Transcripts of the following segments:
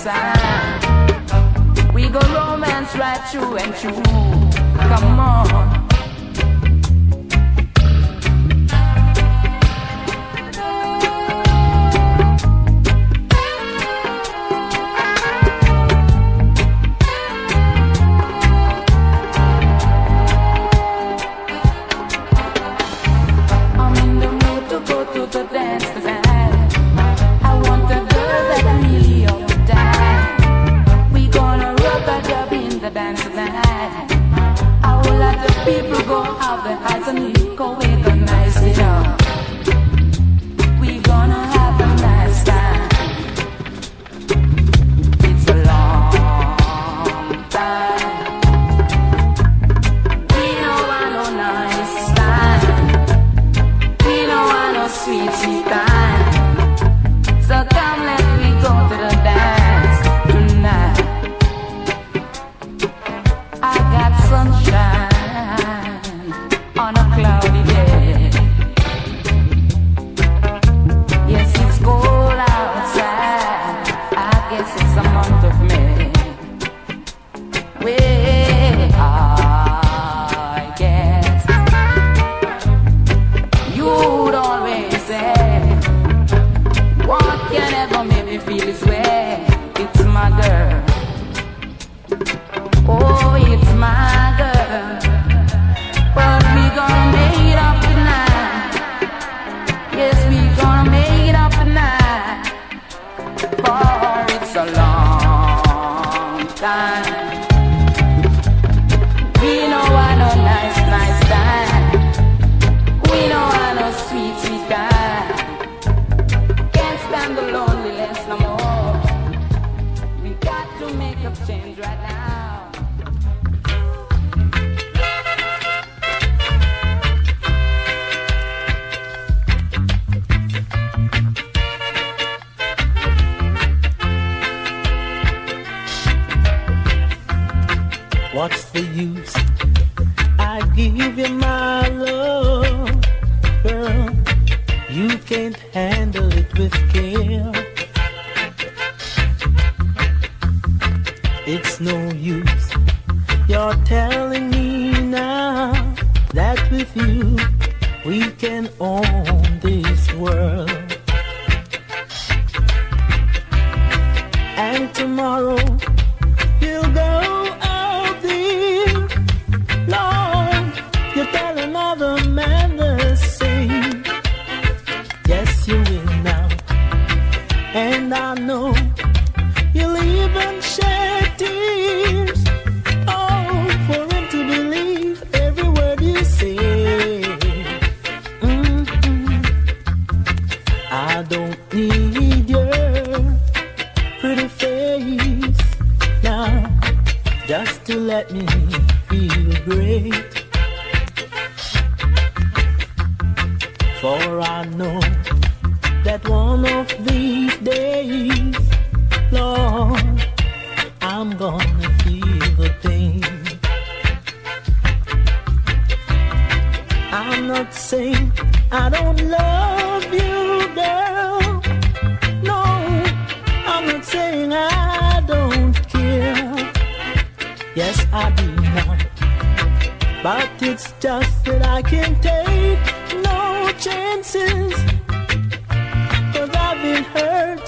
sign. We go romance right through and through. Come on. time. not saying I don't love you, girl. No, I'm not saying I don't care. Yes, I do now. But it's just that I can't take no chances. Cause I've been hurt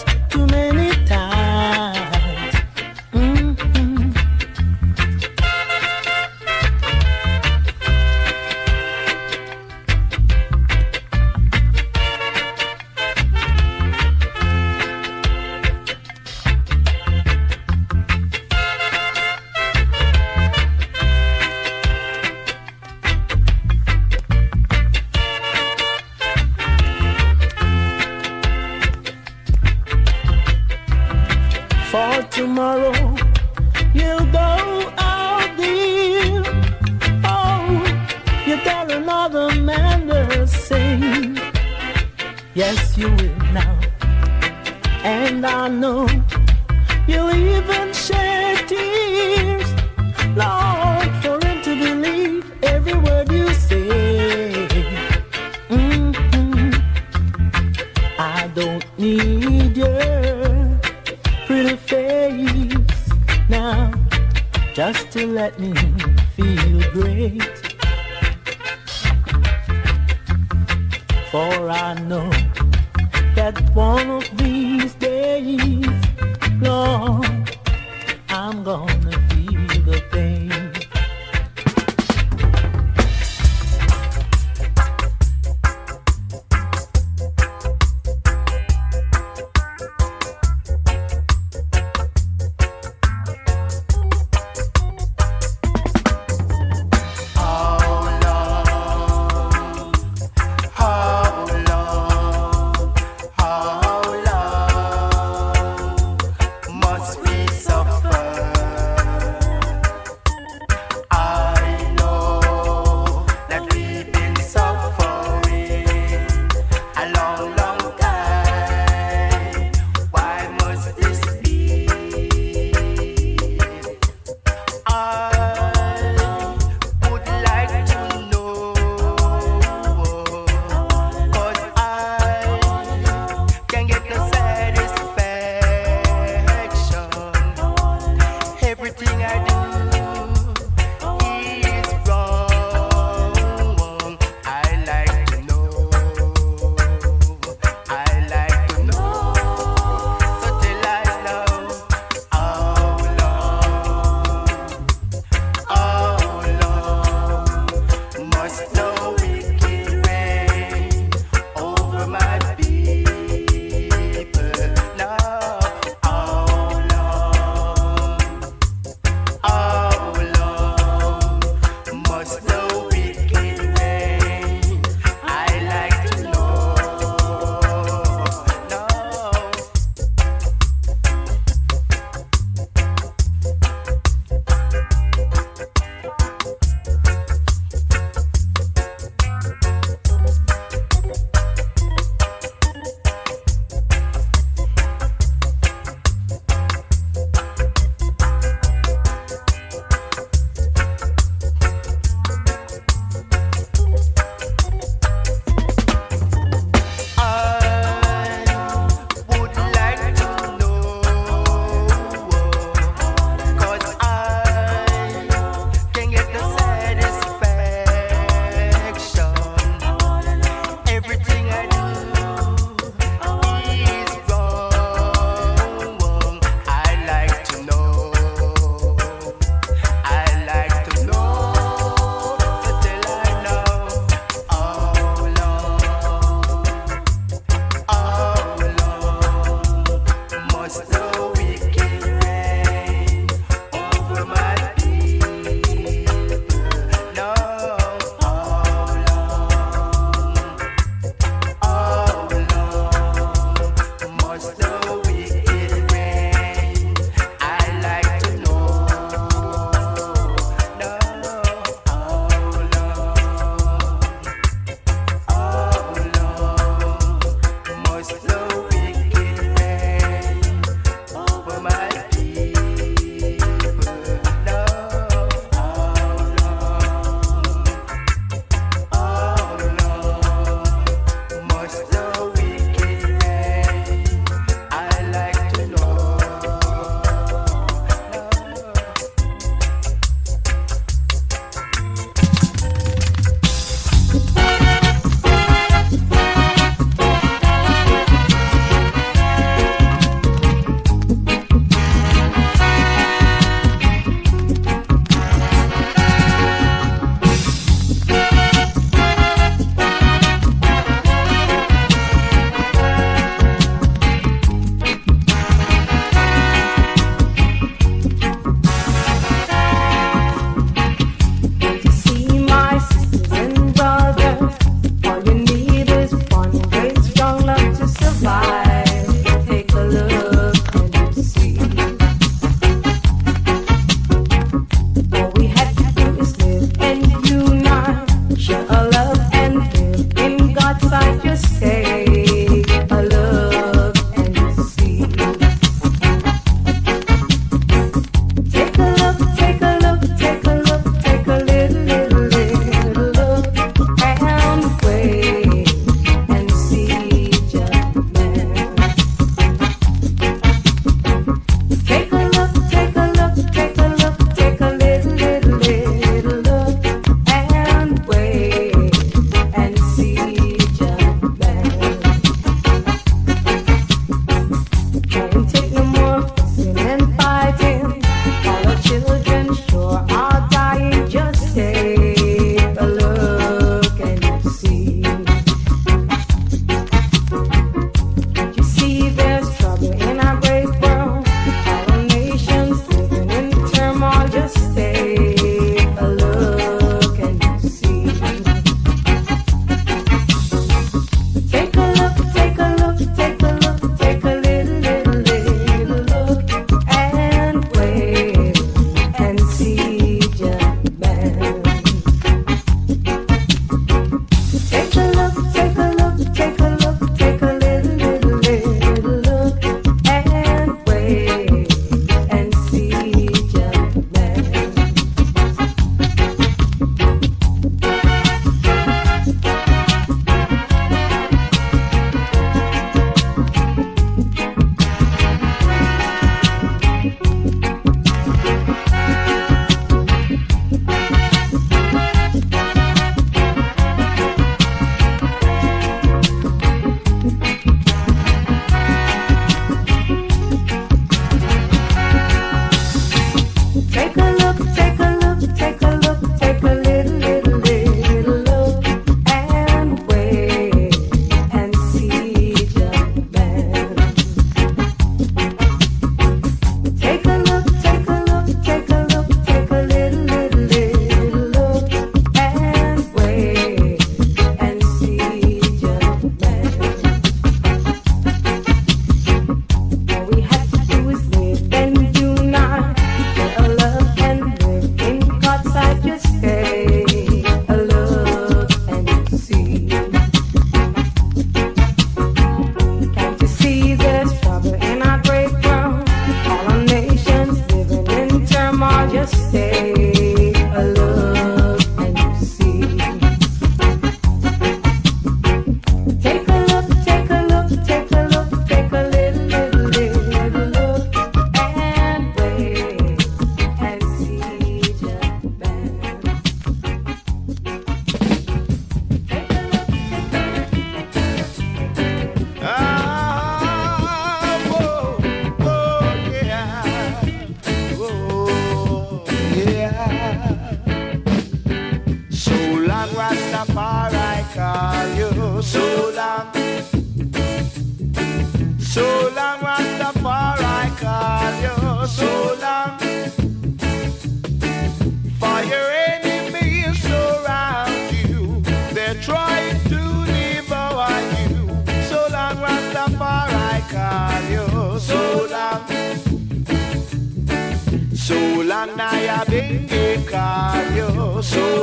I beg call you, so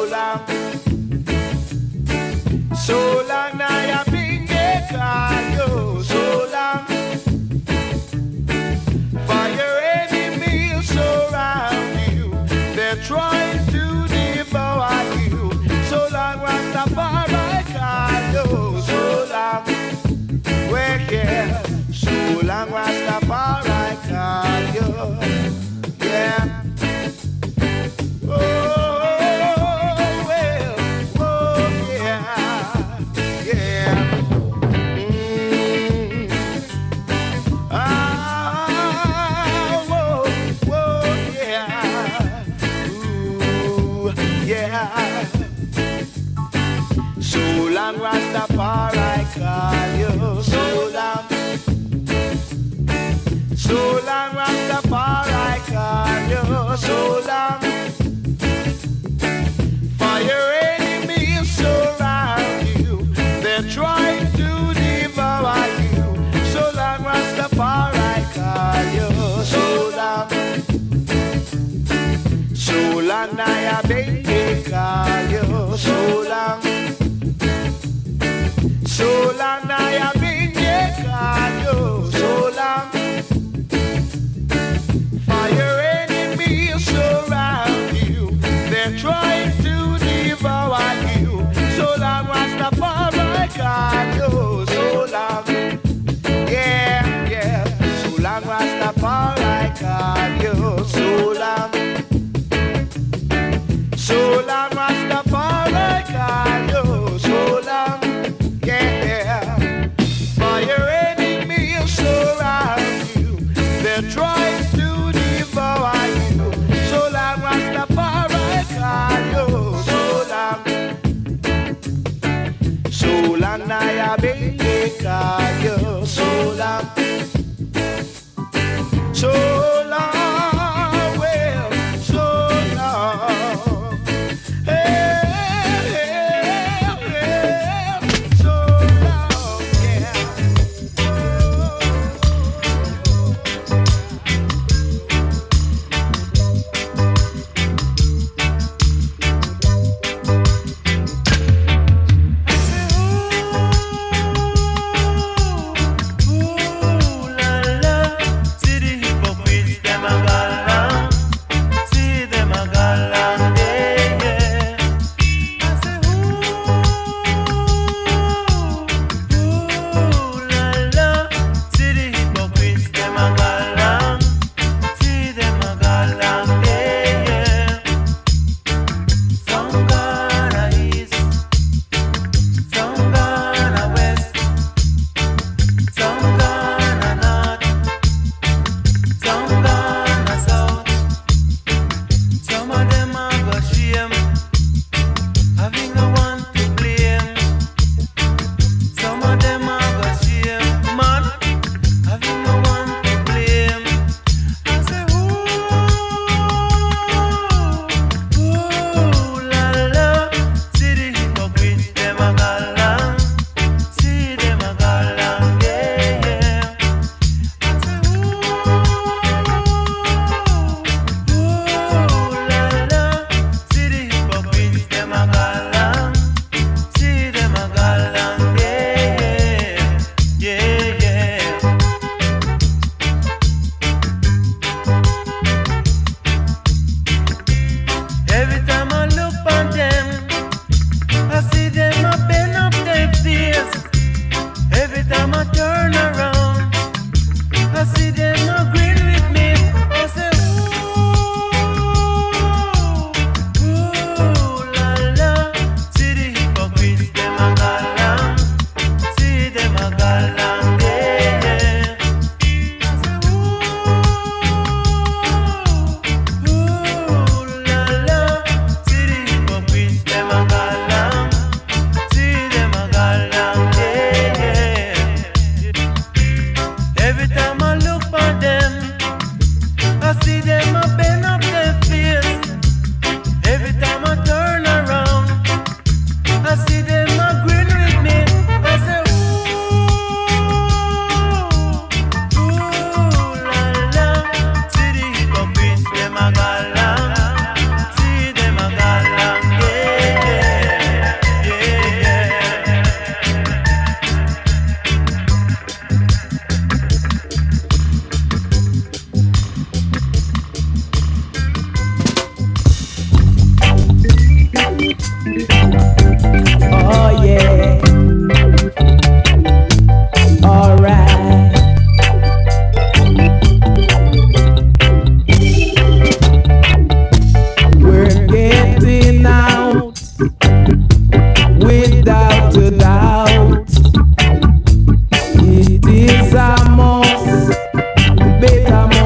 later.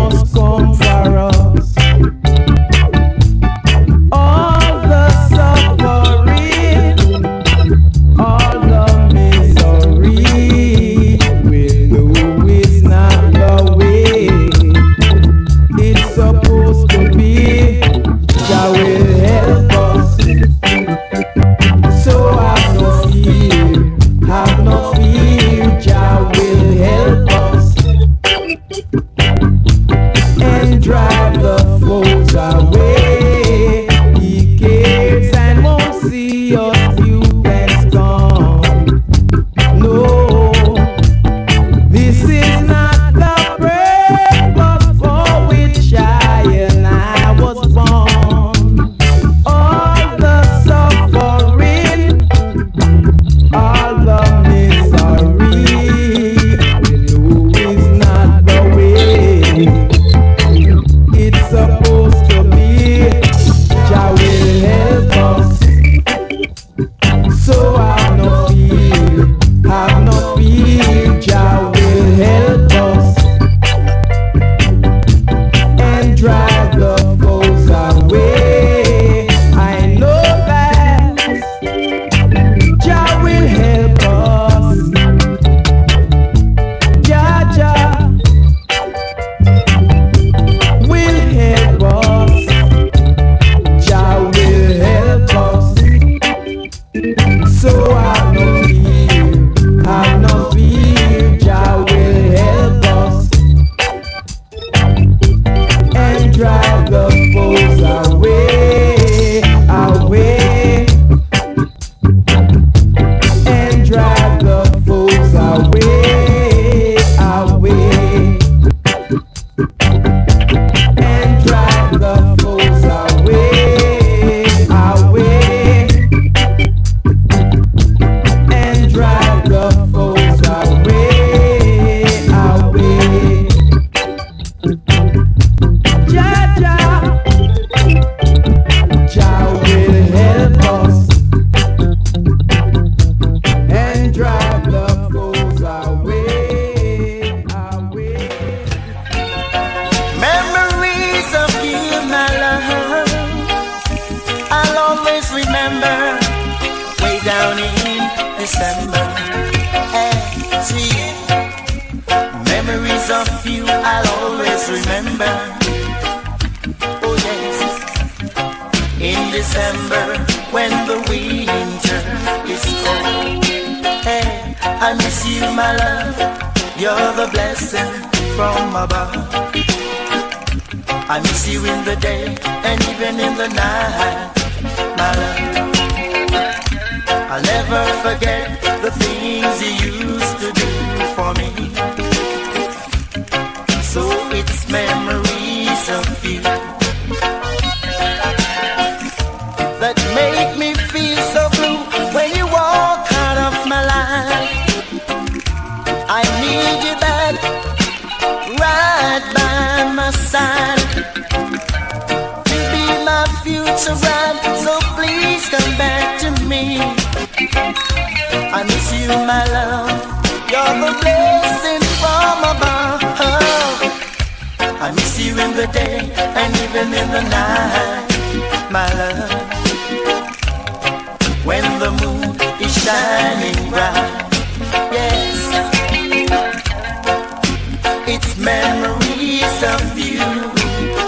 It's memories of you,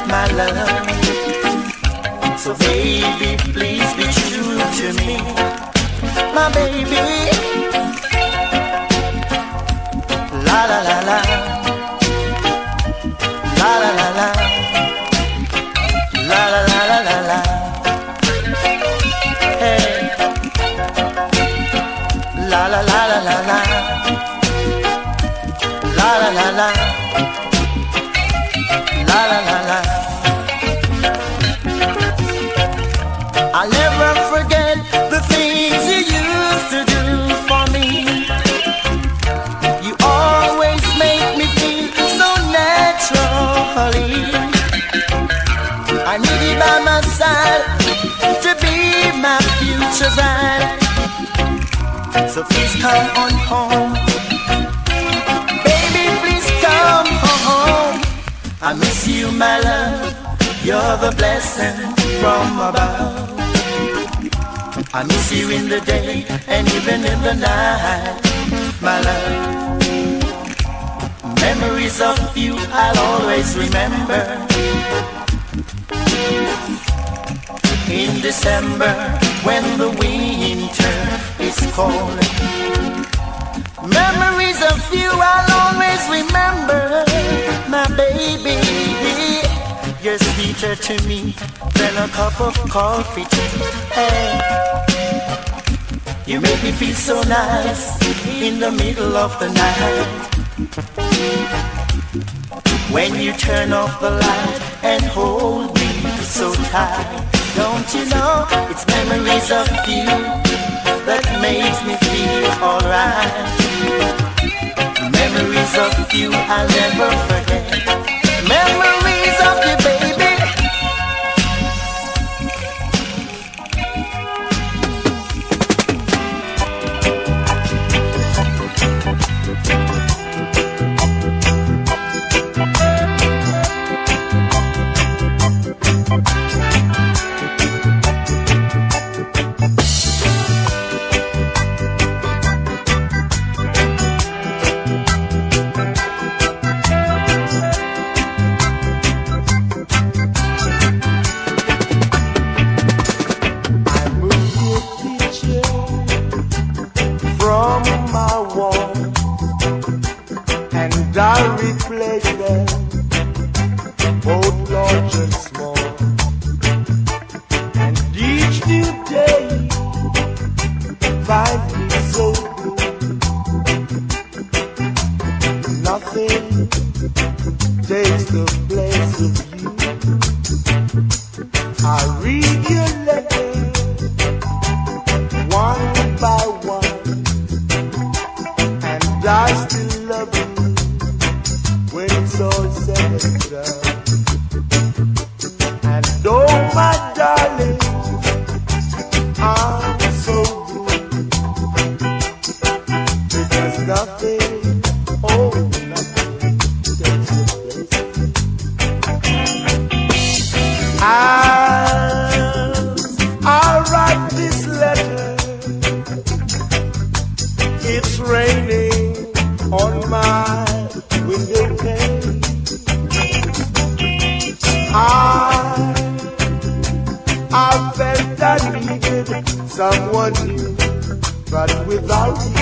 my love. So baby, please be true to me, my baby. La la la, la come on home. Baby, please come home. I miss you, my love. You're the blessing from above. I miss you in the day and even in the night, my love. Memories of you I'll always remember. In December, when the winter Memories of you I'll always remember, my baby. You're sweeter to me than a cup of coffee. Hey. You make me feel so nice in the middle of the night. When you turn off the light and hold me so tired. Don't you know it's memories of you that makes me feel alright. Memories of you I'll never forget. On my window pane. I, I felt I needed someone new, but without you,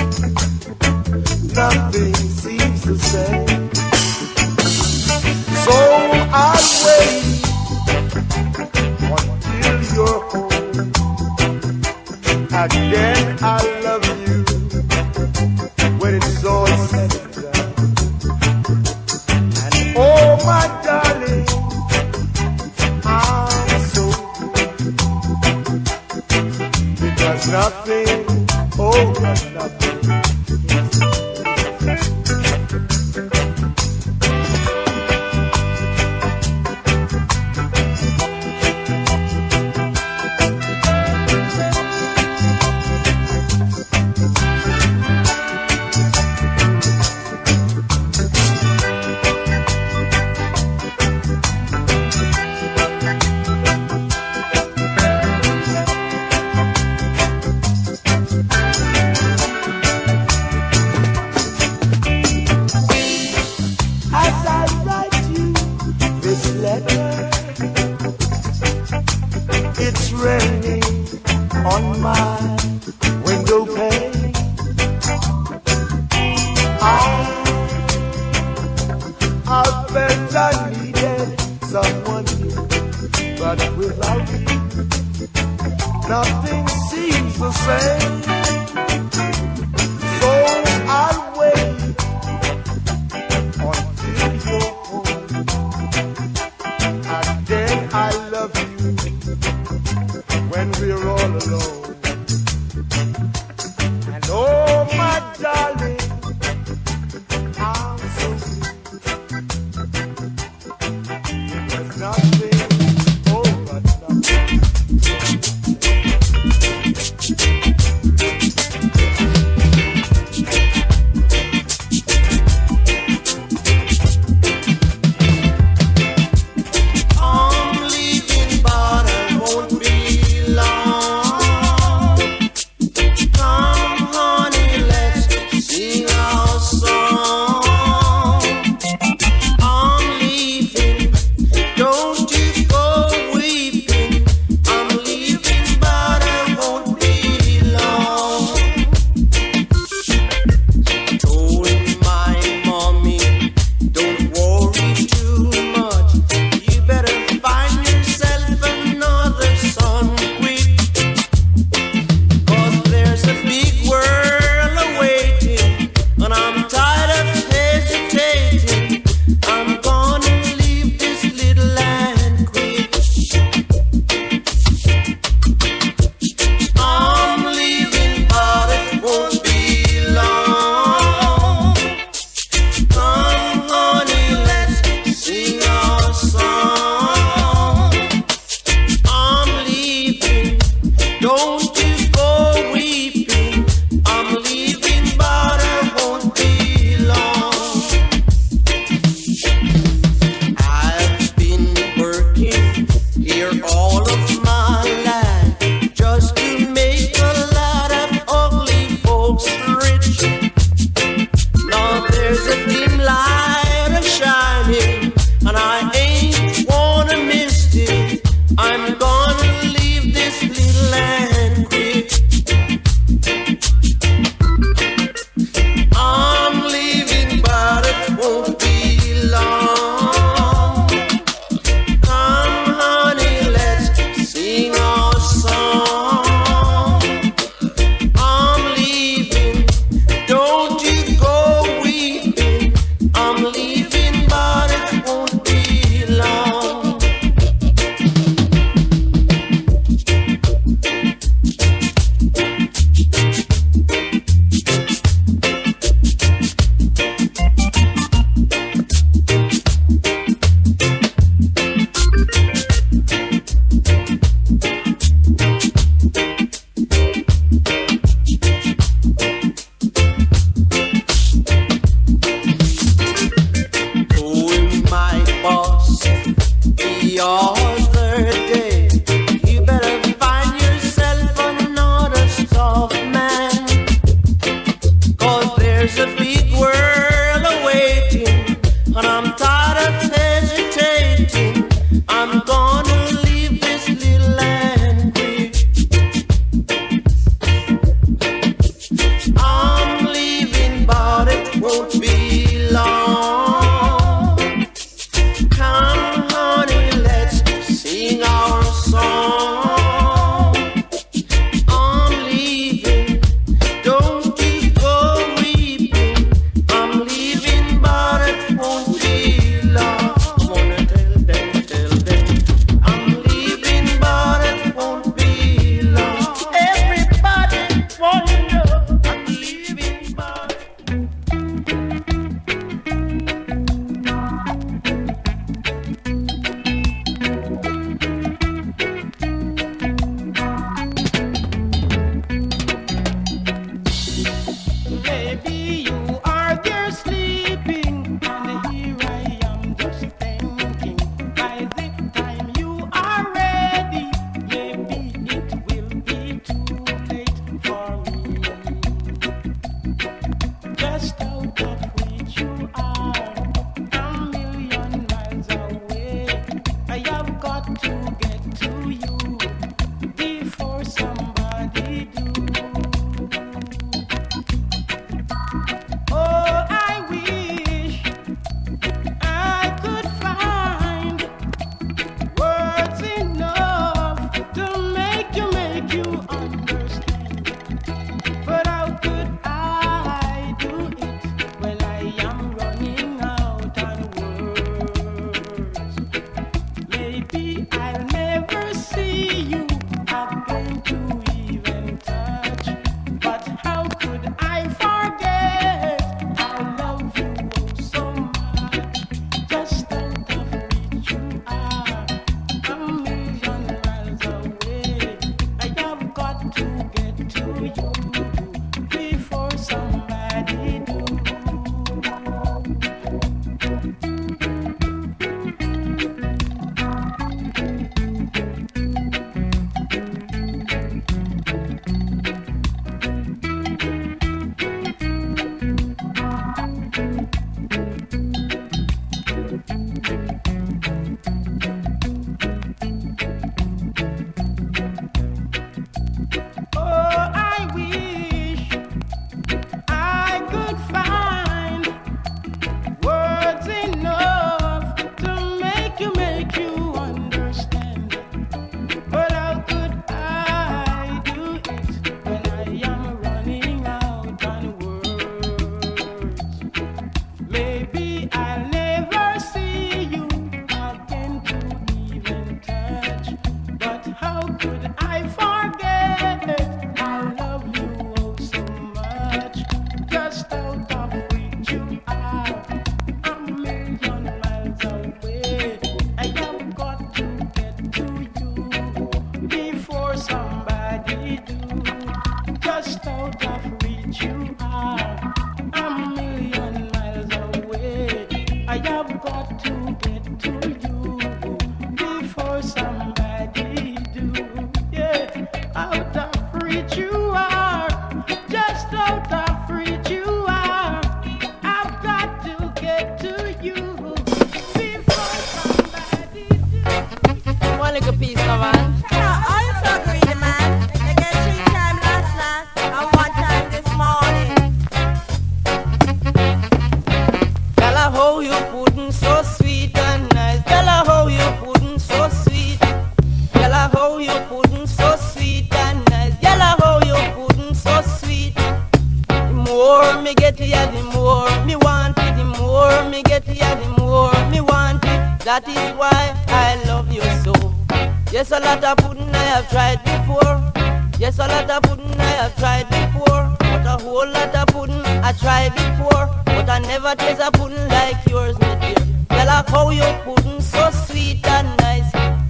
we're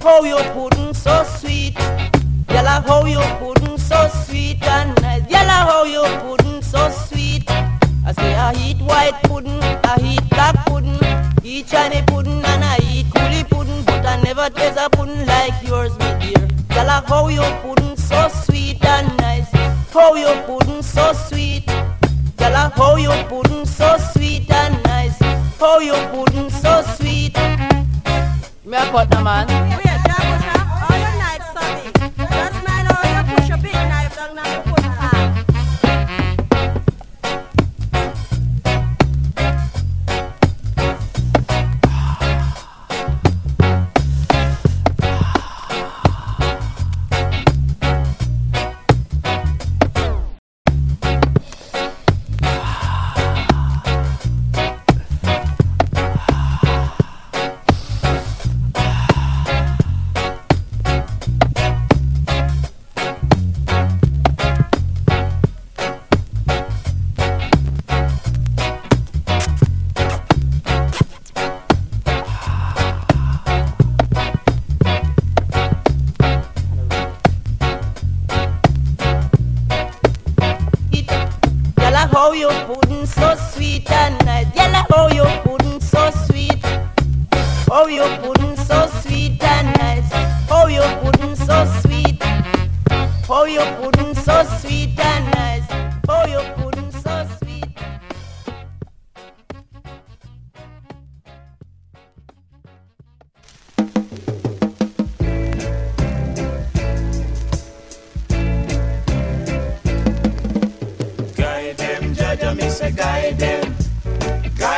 How you pudding so sweet. Her how you pudding so sweet and nice. Her how you pudding so sweet. I say I eat white pudding, I eat black pudding, eat Chinese pudding and I eat coolie pudding, but I never taste a pudding like yours, my dear. Her how you pudding so sweet and nice, how you pudding so sweet. Her how you pudding so sweet and nice, how you pudding so sweet. Me a cut man.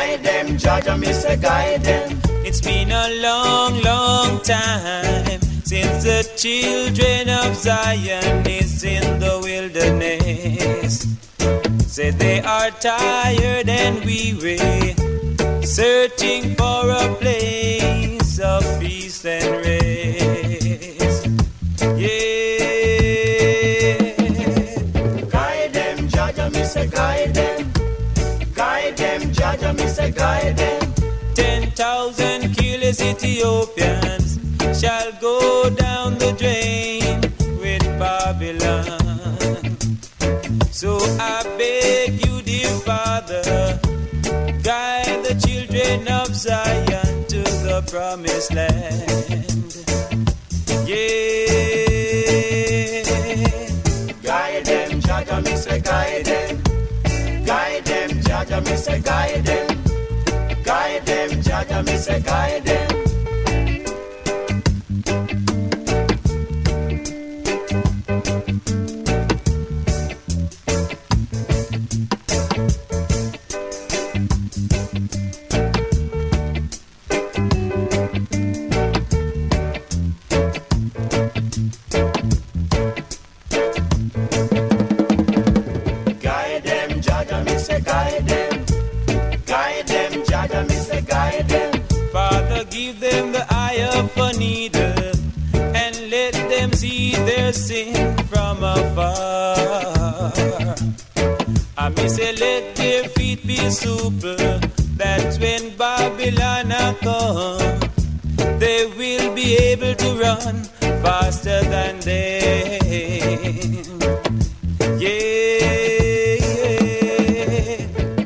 Guide them, Jah Jah, me say guide them. It's been a long, long time since the children of Zion is in the wilderness. Say they are tired and weary, searching for a place of peace and rest. Jah Jah, me say guide them. Ten thousand killers Ethiopians shall go down the drain with Babylon. So I beg you, dear Father, guide the children of Zion to the promised land. Say guide them. Guide them, Jah Jah, me say guide them. Yeah.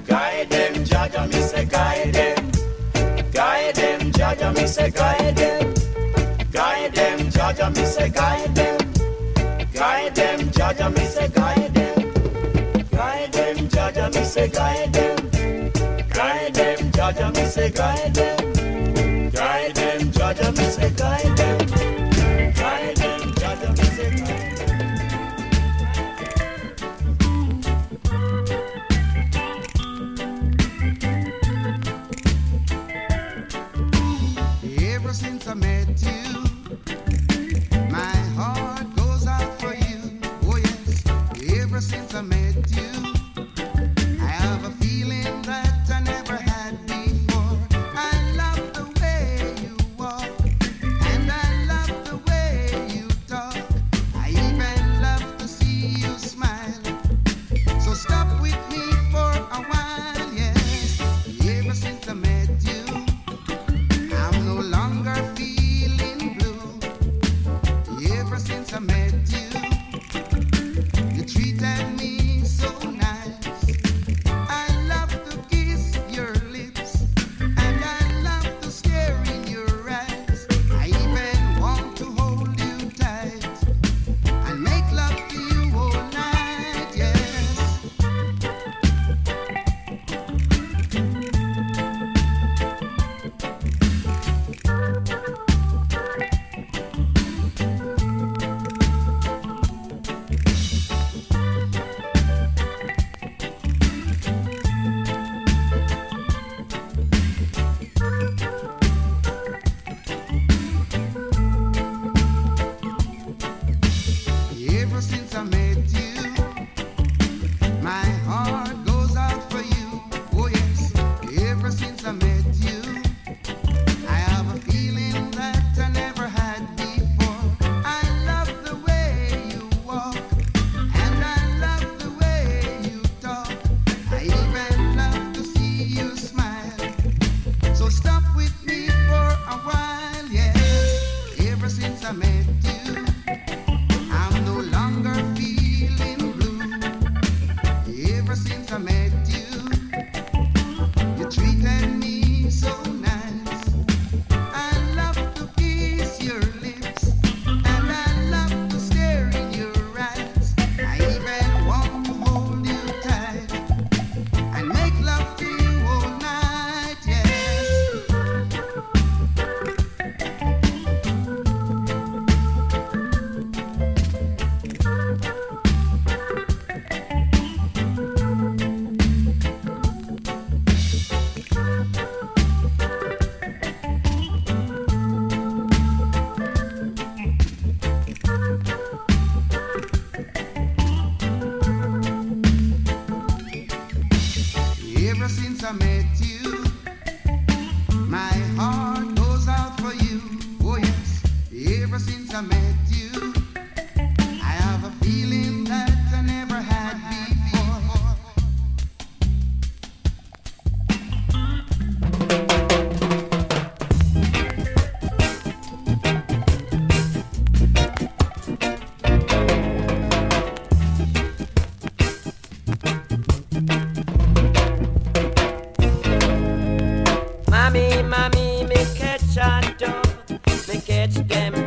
Guide them, Jah Jah, me say guide them. Guide them, Jah Jah, me say guide them. Guide them, Jah Jah, me say guide them. Guide them, Jah Jah, me say guide them. Guide them, Jah Jah, me me say guide them. Mommy, mommy, me catch a dove, me catch them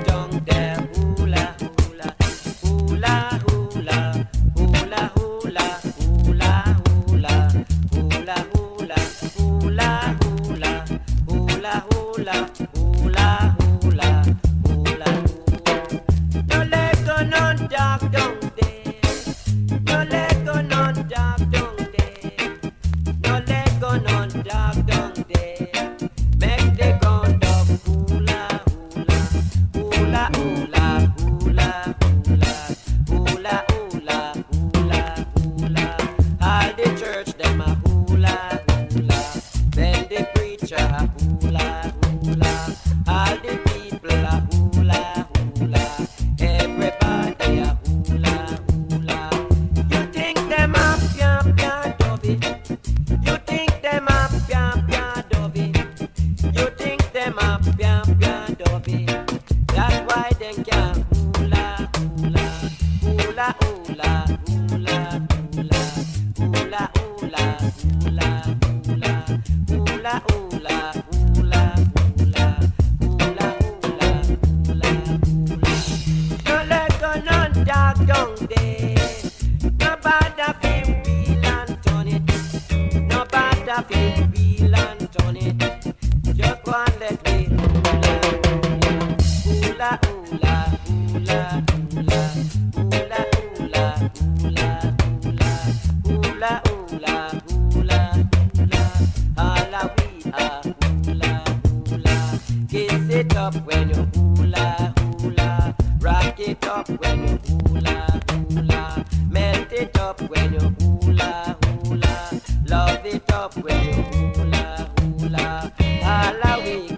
it up when you hula hula. Love it up when you hula hula. All can